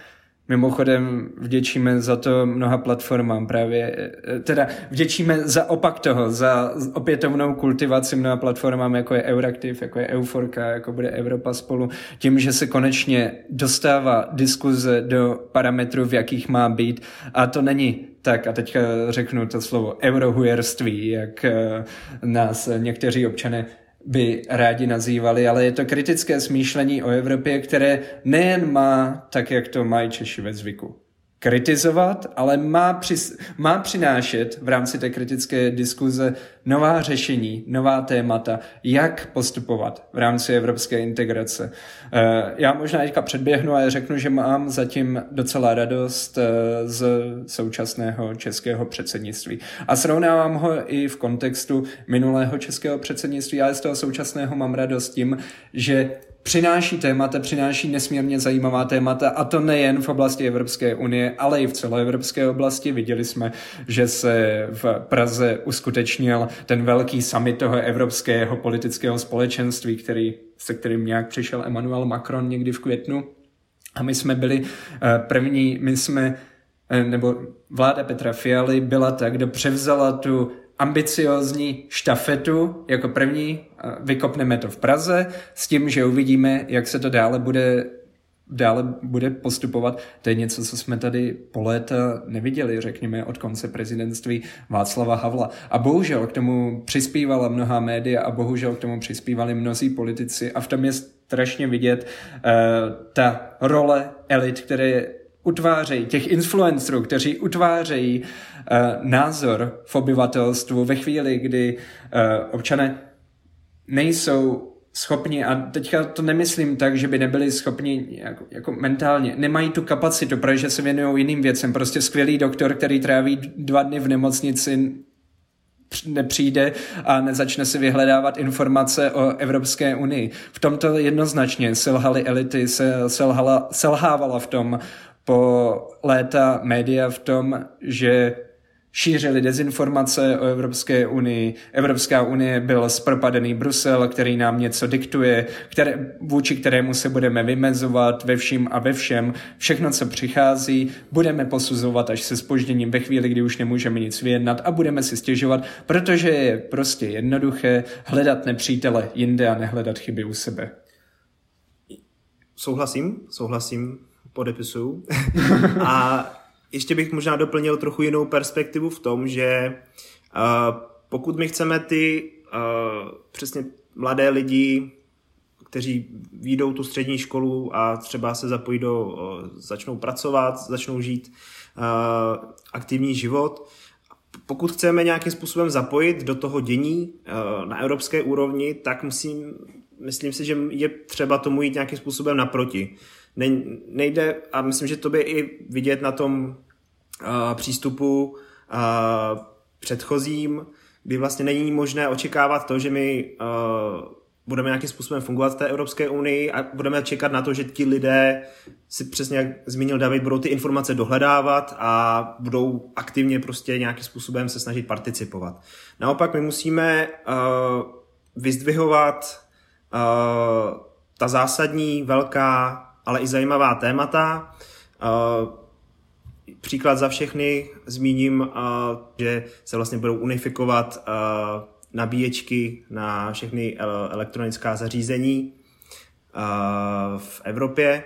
Mimochodem vděčíme za to mnoha platformám právě, eh, teda vděčíme za opak toho, za opětovnou kultivaci mnoha platformám, jako je Euraktiv, jako je Euforka, jako bude Evropa spolu, tím, že se konečně dostává diskuze do parametrů, v jakých má být a to není tak a teďka řeknu to slovo eurohujerství, jak eh, nás někteří občané by rádi nazývali, ale je to kritické smýšlení o Evropě, které nejen má, tak jak to mají Češi ve zvyku, kritizovat, ale má, přis, má přinášet v rámci té kritické diskuze nová řešení, nová témata, jak postupovat v rámci evropské integrace. Eh, já možná teďka předběhnu a řeknu, že mám zatím docela radost eh, z současného českého předsednictví. A srovnávám ho i v kontextu minulého českého předsednictví, ale z toho současného mám radost tím, že přináší témata, přináší nesmírně zajímavá témata a to nejen v oblasti Evropské unie, ale i v celé evropské oblasti. Viděli jsme, že se v Praze uskutečnil ten velký summit toho evropského politického společenství, který, se kterým nějak přišel Emmanuel Macron někdy v květnu. A my jsme byli eh, první, my jsme, eh, nebo vláda Petra Fialy byla ta, kdo převzala tu ambiciozní štafetu jako první, vykopneme to v Praze s tím, že uvidíme, jak se to dále bude dále bude postupovat. To je něco, co jsme tady po léta neviděli, řekněme, od konce prezidentství Václava Havla. A bohužel k tomu přispívala mnoha média a bohužel k tomu přispívali mnozí politici a v tom je strašně vidět uh, ta role elit, které utvářejí, těch influencerů, kteří utvářejí uh, názor v obyvatelstvu ve chvíli, kdy uh, občané nejsou schopni, a teďka to nemyslím tak, že by nebyli schopni jako, jako mentálně, nemají tu kapacitu, protože se věnují jiným věcem. Prostě skvělý doktor, který tráví dva dny v nemocnici, nepřijde a nezačne si vyhledávat informace o Evropské unii. V tomto jednoznačně selhaly elity, se, selhala, selhávala v tom po léta média v tom, že šířili dezinformace o Evropské unii. Evropská unie byl zpropadený Brusel, který nám něco diktuje, které, vůči kterému se budeme vymezovat ve vším a ve všem. Všechno, co přichází, budeme posuzovat až se spožděním ve chvíli, kdy už nemůžeme nic vyjednat a budeme si stěžovat, protože je prostě jednoduché hledat nepřítele jinde a nehledat chyby u sebe. Souhlasím, souhlasím, podepisuju. a ještě bych možná doplnil trochu jinou perspektivu v tom, že uh, pokud my chceme ty uh, přesně mladé lidi, kteří výjdou tu střední školu a třeba se zapojí do, uh, začnou pracovat, začnou žít uh, aktivní život, pokud chceme nějakým způsobem zapojit do toho dění uh, na evropské úrovni, tak musím, myslím si, že je třeba tomu jít nějakým způsobem naproti. Ne, nejde, a myslím, že to by i vidět na tom uh, přístupu uh, předchozím, kdy vlastně není možné očekávat to, že my uh, budeme nějakým způsobem fungovat v té Evropské unii a budeme čekat na to, že ti lidé si přesně, jak zmínil David, budou ty informace dohledávat a budou aktivně prostě nějakým způsobem se snažit participovat. Naopak my musíme uh, vyzdvihovat uh, ta zásadní, velká ale i zajímavá témata. Příklad za všechny zmíním, že se vlastně budou unifikovat nabíječky na všechny elektronická zařízení v Evropě.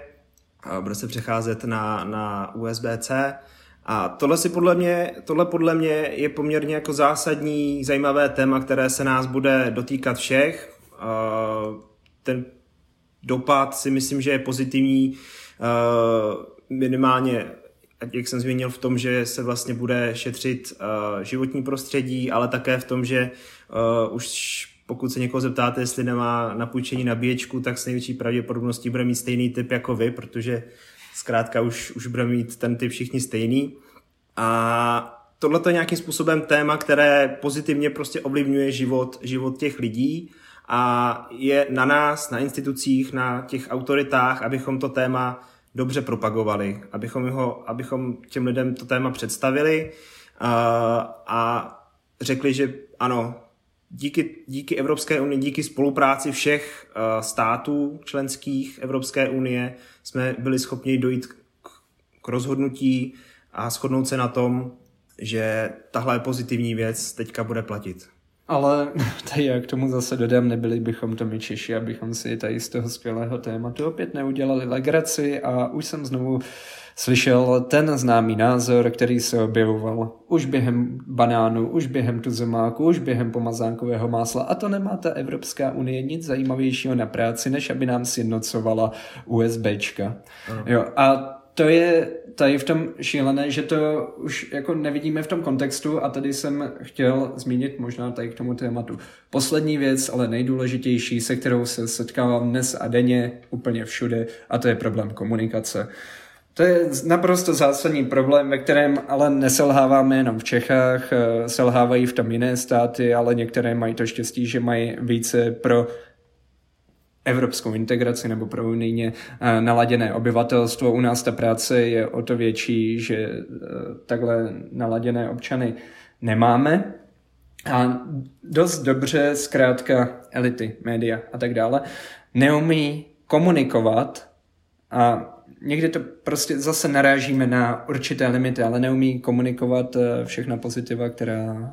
Bude se přecházet na, na USB-C. A tohle, si podle mě, tohle podle mě je poměrně jako zásadní, zajímavé téma, které se nás bude dotýkat všech. Ten dopad si myslím, že je pozitivní uh, minimálně jak jsem zmínil, v tom, že se vlastně bude šetřit uh, životní prostředí, ale také v tom, že uh, už pokud se někoho zeptáte, jestli nemá na půjčení nabíječku, tak s největší pravděpodobností bude mít stejný typ jako vy, protože zkrátka už, už bude mít ten typ všichni stejný. A tohle je nějakým způsobem téma, které pozitivně prostě ovlivňuje život, život těch lidí a je na nás, na institucích, na těch autoritách, abychom to téma dobře propagovali, abychom, ho, abychom těm lidem to téma představili a, a řekli, že ano, díky, díky Evropské unii, díky spolupráci všech států členských Evropské unie jsme byli schopni dojít k, k rozhodnutí a shodnout se na tom, že tahle pozitivní věc teďka bude platit. Ale tady já k tomu zase dodám, nebyli bychom to my Češi, abychom si tady z toho skvělého tématu opět neudělali legraci. A už jsem znovu slyšel ten známý názor, který se objevoval už během banánu, už během tuzemáku, už během pomazánkového másla. A to nemá ta Evropská unie nic zajímavějšího na práci, než aby nám sjednocovala USBčka. Jo, a to je tady v tom šílené, že to už jako nevidíme v tom kontextu a tady jsem chtěl zmínit možná tady k tomu tématu. Poslední věc, ale nejdůležitější, se kterou se setkávám dnes a denně úplně všude a to je problém komunikace. To je naprosto zásadní problém, ve kterém ale neselháváme jenom v Čechách, eh, selhávají v tom jiné státy, ale některé mají to štěstí, že mají více pro evropskou integraci nebo pro unijně eh, naladěné obyvatelstvo. U nás ta práce je o to větší, že eh, takhle naladěné občany nemáme. A dost dobře zkrátka elity, média a tak dále neumí komunikovat a někdy to prostě zase narážíme na určité limity, ale neumí komunikovat eh, všechna pozitiva, která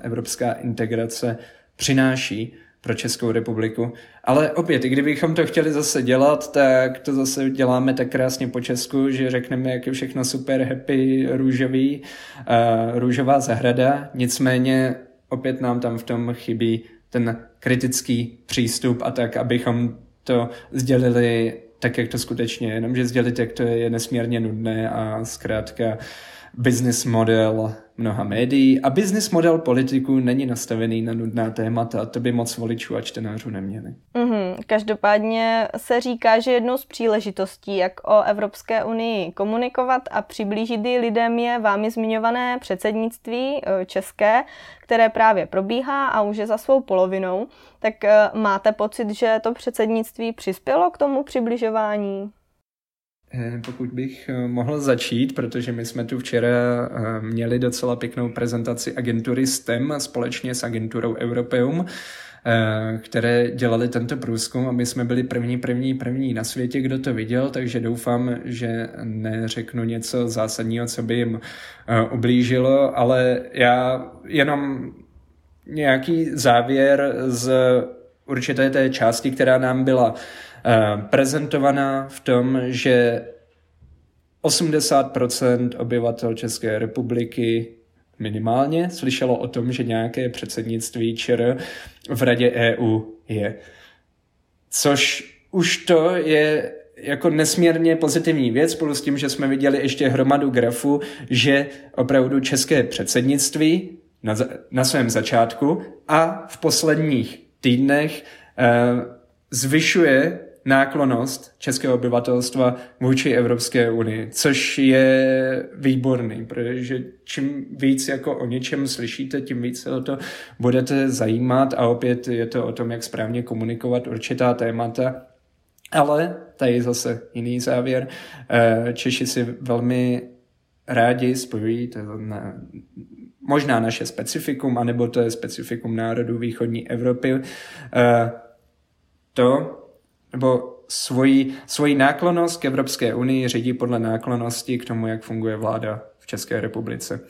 evropská integrace přináší pro Českou republiku. Ale opět, i kdybychom to chtěli zase dělat, tak to zase děláme tak krásně po Česku, že řekneme, jak je všechno super, happy, růžový, uh, růžová zahrada. Nicméně opět nám tam v tom chybí ten kritický přístup a tak, abychom to sdělili tak, jak to skutečně je. Jenomže sdělit, jak to je, je nesmírně nudné a zkrátka business model mnoha médií a business model politiků není nastavený na nudná témata a to by moc voličů a čtenářů neměli. Mm-hmm. Každopádně se říká, že jednou z příležitostí, jak o Evropské unii komunikovat a přiblížit ji lidem je vámi zmiňované předsednictví e, české, které právě probíhá a už je za svou polovinou. Tak e, máte pocit, že to předsednictví přispělo k tomu přibližování? Eh, pokud bych eh, mohl začít, protože my jsme tu včera eh, měli docela pěknou prezentaci agentury STEM společně s agenturou Europeum, které dělali tento průzkum a my jsme byli první, první, první na světě, kdo to viděl, takže doufám, že neřeknu něco zásadního, co by jim ublížilo, ale já jenom nějaký závěr z určité té části, která nám byla prezentovaná v tom, že 80% obyvatel České republiky minimálně slyšelo o tom, že nějaké předsednictví ČR v Radě EU je. Což už to je jako nesmírně pozitivní věc, spolu s tím, že jsme viděli ještě hromadu grafu, že opravdu české předsednictví na, na svém začátku a v posledních týdnech uh, zvyšuje náklonost českého obyvatelstva vůči Evropské unii, což je výborný, protože čím víc jako o něčem slyšíte, tím víc se o to budete zajímat a opět je to o tom, jak správně komunikovat určitá témata. Ale tady zase jiný závěr. Eh, Češi si velmi rádi spojují to na, možná naše specifikum, anebo to je specifikum národů východní Evropy. Eh, to, nebo svoji, svoji náklonost k Evropské unii řídí podle náklonosti k tomu, jak funguje vláda v České republice.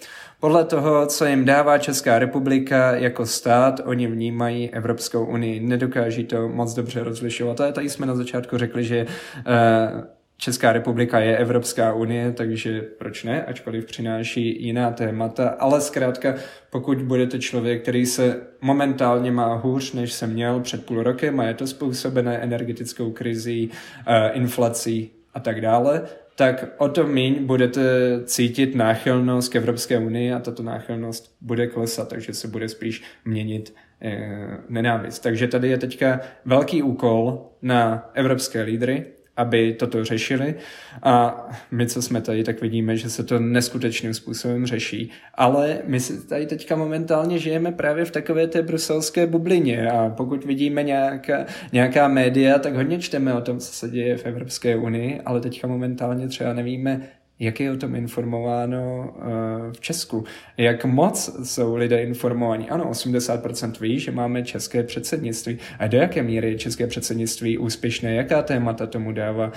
Podle toho, co jim dává Česká republika jako stát, oni vnímají Evropskou unii. Nedokáží to moc dobře rozlišovat. Ale tady jsme na začátku řekli, že uh, Česká republika je Evropská unie, takže proč ne, ačkoliv přináší jiná témata, ale zkrátka, pokud budete člověk, který se momentálně má hůř, než se měl před půl rokem a je to způsobené energetickou krizí, eh, inflací a tak dále, tak o to míň budete cítit náchylnost k Evropské unii a tato náchylnost bude klesat, takže se bude spíš měnit eh, nenávist. Takže tady je teďka velký úkol na evropské lídry, aby toto řešili. A my, co jsme tady, tak vidíme, že se to neskutečným způsobem řeší. Ale my si tady teďka momentálně žijeme právě v takové té bruselské bublině a pokud vidíme nějaká, nějaká média, tak hodně čteme o tom, co se děje v Evropské unii, ale teďka momentálně třeba nevíme, jak je o tom informováno uh, v Česku. Jak moc jsou lidé informovaní? Ano, 80% ví, že máme české předsednictví. A do jaké míry je české předsednictví úspěšné? Jaká témata tomu dává? Uh,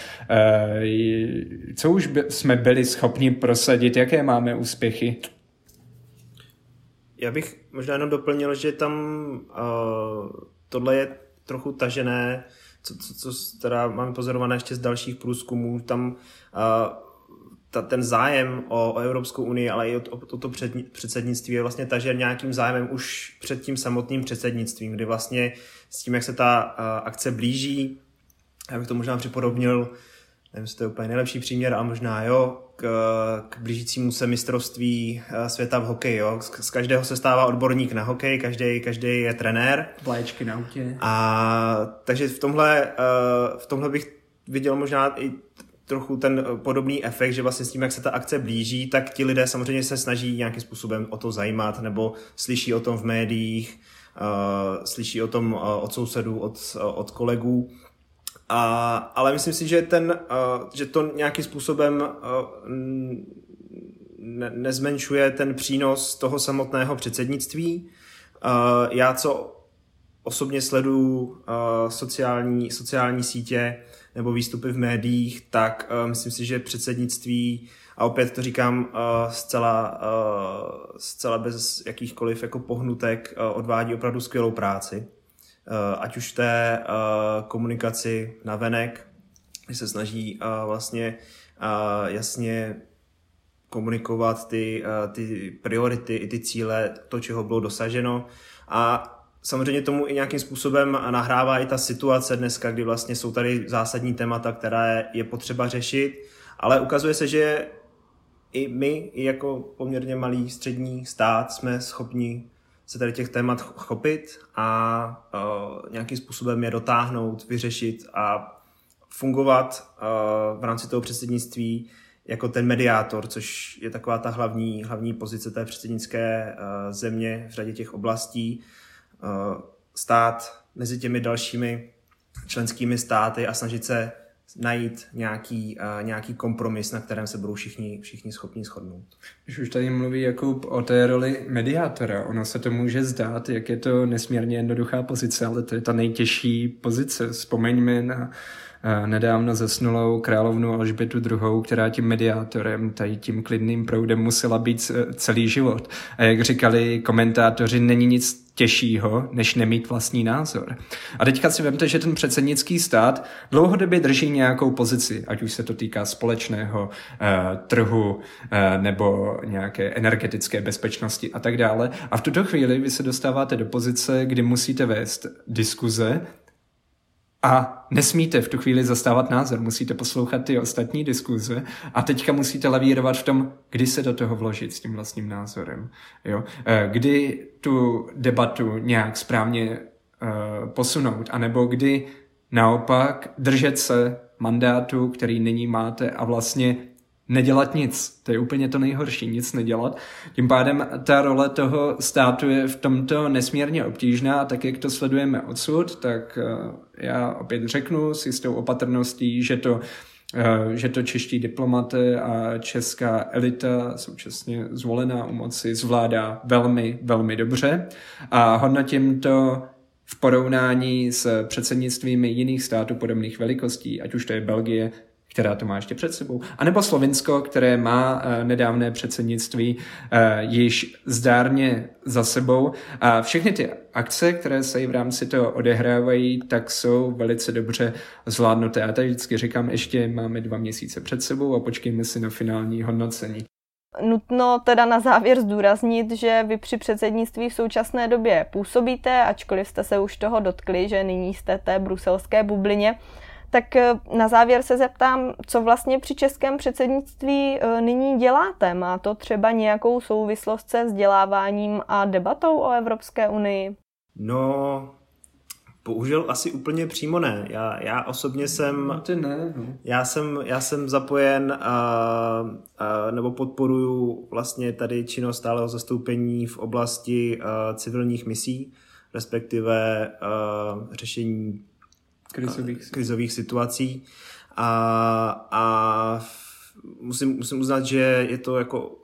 co už jsme byli schopni prosadit? Jaké máme úspěchy? Já bych možná jenom doplnil, že tam uh, tohle je trochu tažené, co, co, co teda máme pozorované ještě z dalších průzkumů. Tam uh, ta, ten zájem o, o Evropskou unii, ale i o, o, o to před, předsednictví je vlastně tažen nějakým zájmem už před tím samotným předsednictvím, kdy vlastně s tím, jak se ta uh, akce blíží, já bych to možná připodobnil, nevím, jestli to je úplně nejlepší příměr, a možná jo, k, k blížícímu se mistrovství světa v hokeji. Jo. Z, z každého se stává odborník na hokej, každý, každý je trenér. Vlaječky na autě. A takže v tomhle, v tomhle bych viděl možná i trochu ten eh, podobný efekt, že vlastně s tím, jak se ta akce blíží, tak ti lidé samozřejmě se snaží nějakým způsobem o to zajímat, nebo slyší o tom v médiích, uh, slyší o tom uh, od sousedů, od, uh, od kolegů. A, ale myslím si, že, ten, uh, že to nějakým způsobem uh, ne, nezmenšuje ten přínos toho samotného předsednictví. Uh, já, co osobně sleduju uh, sociální, sociální sítě, nebo výstupy v médiích, tak uh, myslím si, že předsednictví, a opět to říkám uh, zcela, uh, zcela bez jakýchkoliv jako pohnutek, uh, odvádí opravdu skvělou práci. Uh, ať už té uh, komunikaci na venek, kdy se snaží uh, vlastně uh, jasně komunikovat ty, uh, ty priority i ty cíle, to, čeho bylo dosaženo. A samozřejmě tomu i nějakým způsobem nahrává i ta situace dneska, kdy vlastně jsou tady zásadní témata, která je potřeba řešit, ale ukazuje se, že i my, i jako poměrně malý střední stát, jsme schopni se tady těch témat chopit a uh, nějakým způsobem je dotáhnout, vyřešit a fungovat uh, v rámci toho předsednictví jako ten mediátor, což je taková ta hlavní, hlavní pozice té předsednické uh, země v řadě těch oblastí. Eh, stát mezi těmi dalšími členskými státy a snažit se najít nějaký, uh, nějaký kompromis, na kterém se budou všichni, všichni schopni shodnout. Když už tady mluví Jakub o té roli mediátora, ono se to může zdát, jak je to nesmírně jednoduchá pozice, ale to je ta nejtěžší pozice. Vzpomeňme na nedávno zesnulou královnu Alžbětu II., která tím mediátorem, tady tím klidným proudem musela být e, celý život. A jak říkali komentátoři, není nic těžšího, než nemít vlastní názor. A teďka si vemte, že ten předsednický stát dlouhodobě drží nějakou pozici, ať už se to týká společného uh, trhu uh, nebo nějaké energetické bezpečnosti a tak dále. A v tuto chvíli vy se dostáváte do pozice, kdy musíte vést diskuze a nesmíte v tu chvíli zastávat názor, musíte poslouchat ty ostatní diskuze a teďka musíte lavírovat v tom, kdy se do toho vložit s tím vlastním názorem. Jo? Eh, kdy tu debatu nějak správně uh, posunout, anebo kdy naopak držet se mandátu, který nyní máte a vlastně nedělat nic. To je úplně to nejhorší, nic nedělat. Tím pádem ta role toho státu je v tomto nesmírně obtížná a tak, jak to sledujeme odsud, tak eh, já opět řeknu s jistou opatrností, že to eh, že to čeští diplomaté a česká elita současně zvolená u moci zvládá velmi, velmi dobře a hodnotím to v porovnání s předsednictvími jiných států podobných velikostí, ať už to je Belgie, která to má ještě před sebou, anebo Slovinsko, které má uh, nedávné předsednictví uh, již zdárně za sebou. A všechny ty akce, které se i v rámci toho odehrávají, tak jsou velice dobře zvládnuté. Já tady vždycky říkám, ještě máme dva měsíce před sebou a počkejme si na finální hodnocení. Nutno teda na závěr zdůraznit, že vy při předsednictví v současné době působíte, ačkoliv jste se už toho dotkli, že nyní jste té bruselské bublině. Tak eh, na závěr se zeptám, co vlastně při českém předsednictví eh, nyní děláte? Má to třeba nějakou souvislost se vzděláváním a debatou o Evropské unii? No, Bohužel asi úplně přímo ne. Já, já osobně jsem... No ty ne, no. Já jsem, já jsem zapojen a, a, nebo podporuju vlastně tady činnost stáleho zastoupení v oblasti a, civilních misí, respektive a, řešení krizových, krizových situací. A, a musím, musím uznat, že je to jako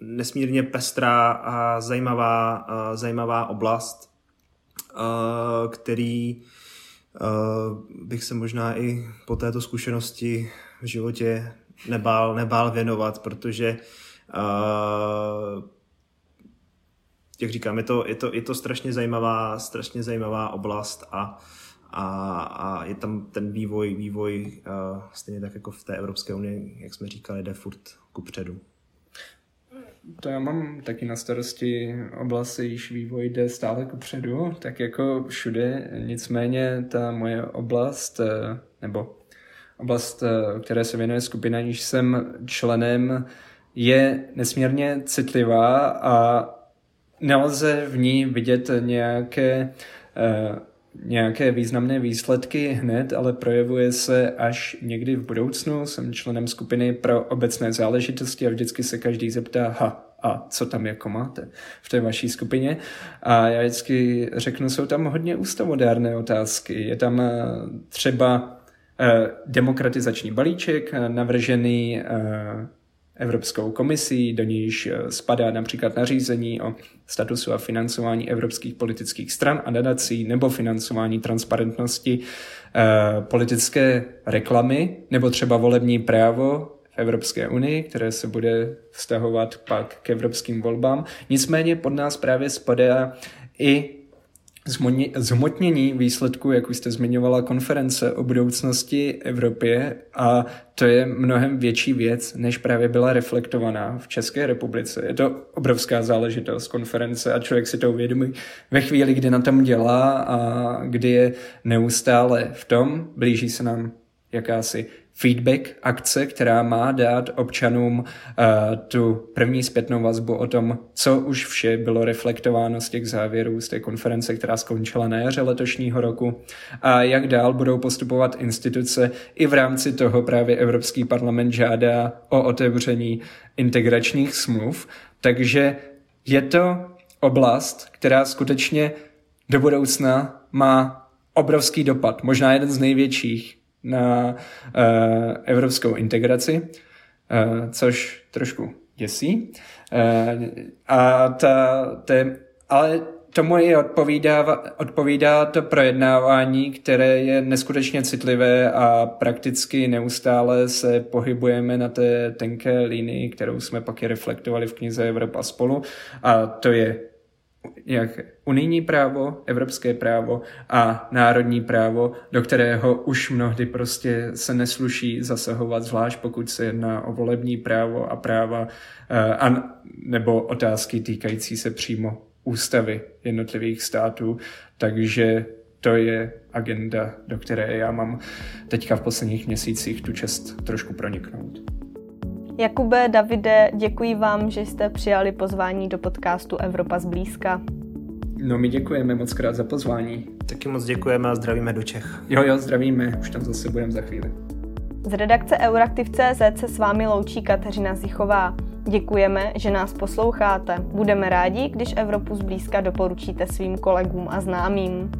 nesmírně pestrá a zajímavá, a zajímavá oblast, a, který a, bych se možná i po této zkušenosti v životě nebál, nebál věnovat, protože a, jak říkám, je to, je to, je to strašně zajímavá, strašně zajímavá oblast a a, a je tam ten vývoj, vývoj uh, stejně tak jako v té Evropské unii, jak jsme říkali, jde furt ku předu. To já mám taky na starosti oblast, již vývoj jde stále ku předu, tak jako všude, nicméně ta moje oblast, eh, nebo oblast, eh, které se věnuje skupina, níž jsem členem, je nesmírně citlivá a nelze v ní vidět nějaké nějaké významné výsledky hned, ale projevuje se až někdy v budoucnu. Jsem členem skupiny pro obecné záležitosti a vždycky se každý zeptá, ha, a co tam jako máte v té vaší skupině. A já vždycky řeknu, jsou tam hodně ústavodárné otázky. Je tam eh, třeba eh, demokratizační balíček eh, navržený Evropskou komisí, do níž eh, spadá například nařízení o statusu a financování evropských politických stran a nadací nebo financování transparentnosti eh, politické reklamy nebo třeba volební právo v Evropské unii, které se bude vztahovat pak k evropským volbám. Nicméně pod nás právě spadá i zhmotnění výsledků, jak už jste zmiňovala, konference o budoucnosti Evropě a to je mnohem větší věc, než právě byla reflektovaná v České republice. Je to obrovská záležitost konference a člověk si to uvědomí ve chvíli, kdy na tom dělá a kdy je neustále v tom, blíží se nám jakási feedback akce, která má dát občanům uh, tu první zpětnou vazbu o tom, co už vše bylo reflektováno z těch závěrů z té konference, která skončila na jaře letošního roku a jak dál budou postupovat instituce. I v rámci toho právě Evropský parlament žádá o otevření integračních smluv, takže je to oblast, která skutečně do budoucna má obrovský dopad, možná jeden z největších na evropskou integraci, což trošku děsí. A ta, te, ale tomu i odpovídá, odpovídá to projednávání, které je neskutečně citlivé a prakticky neustále se pohybujeme na té tenké linii, kterou jsme pak i reflektovali v knize Evropa spolu. A to je jak unijní právo, evropské právo a národní právo, do kterého už mnohdy prostě se nesluší zasahovat, zvlášť pokud se jedná o volební právo a práva, eh, a, nebo otázky týkající se přímo ústavy jednotlivých států, takže to je agenda, do které já mám teďka v posledních měsících tu čest trošku proniknout. Jakube, Davide, děkuji vám, že jste přijali pozvání do podcastu Evropa zblízka. No my děkujeme moc krát za pozvání. Taky moc děkujeme a zdravíme do Čech. Jo, jo, zdravíme, už tam zase budeme za chvíli. Z redakce Euraktiv.cz se s vámi loučí Kateřina Zichová. Děkujeme, že nás posloucháte. Budeme rádi, když Evropu zblízka doporučíte svým kolegům a známým.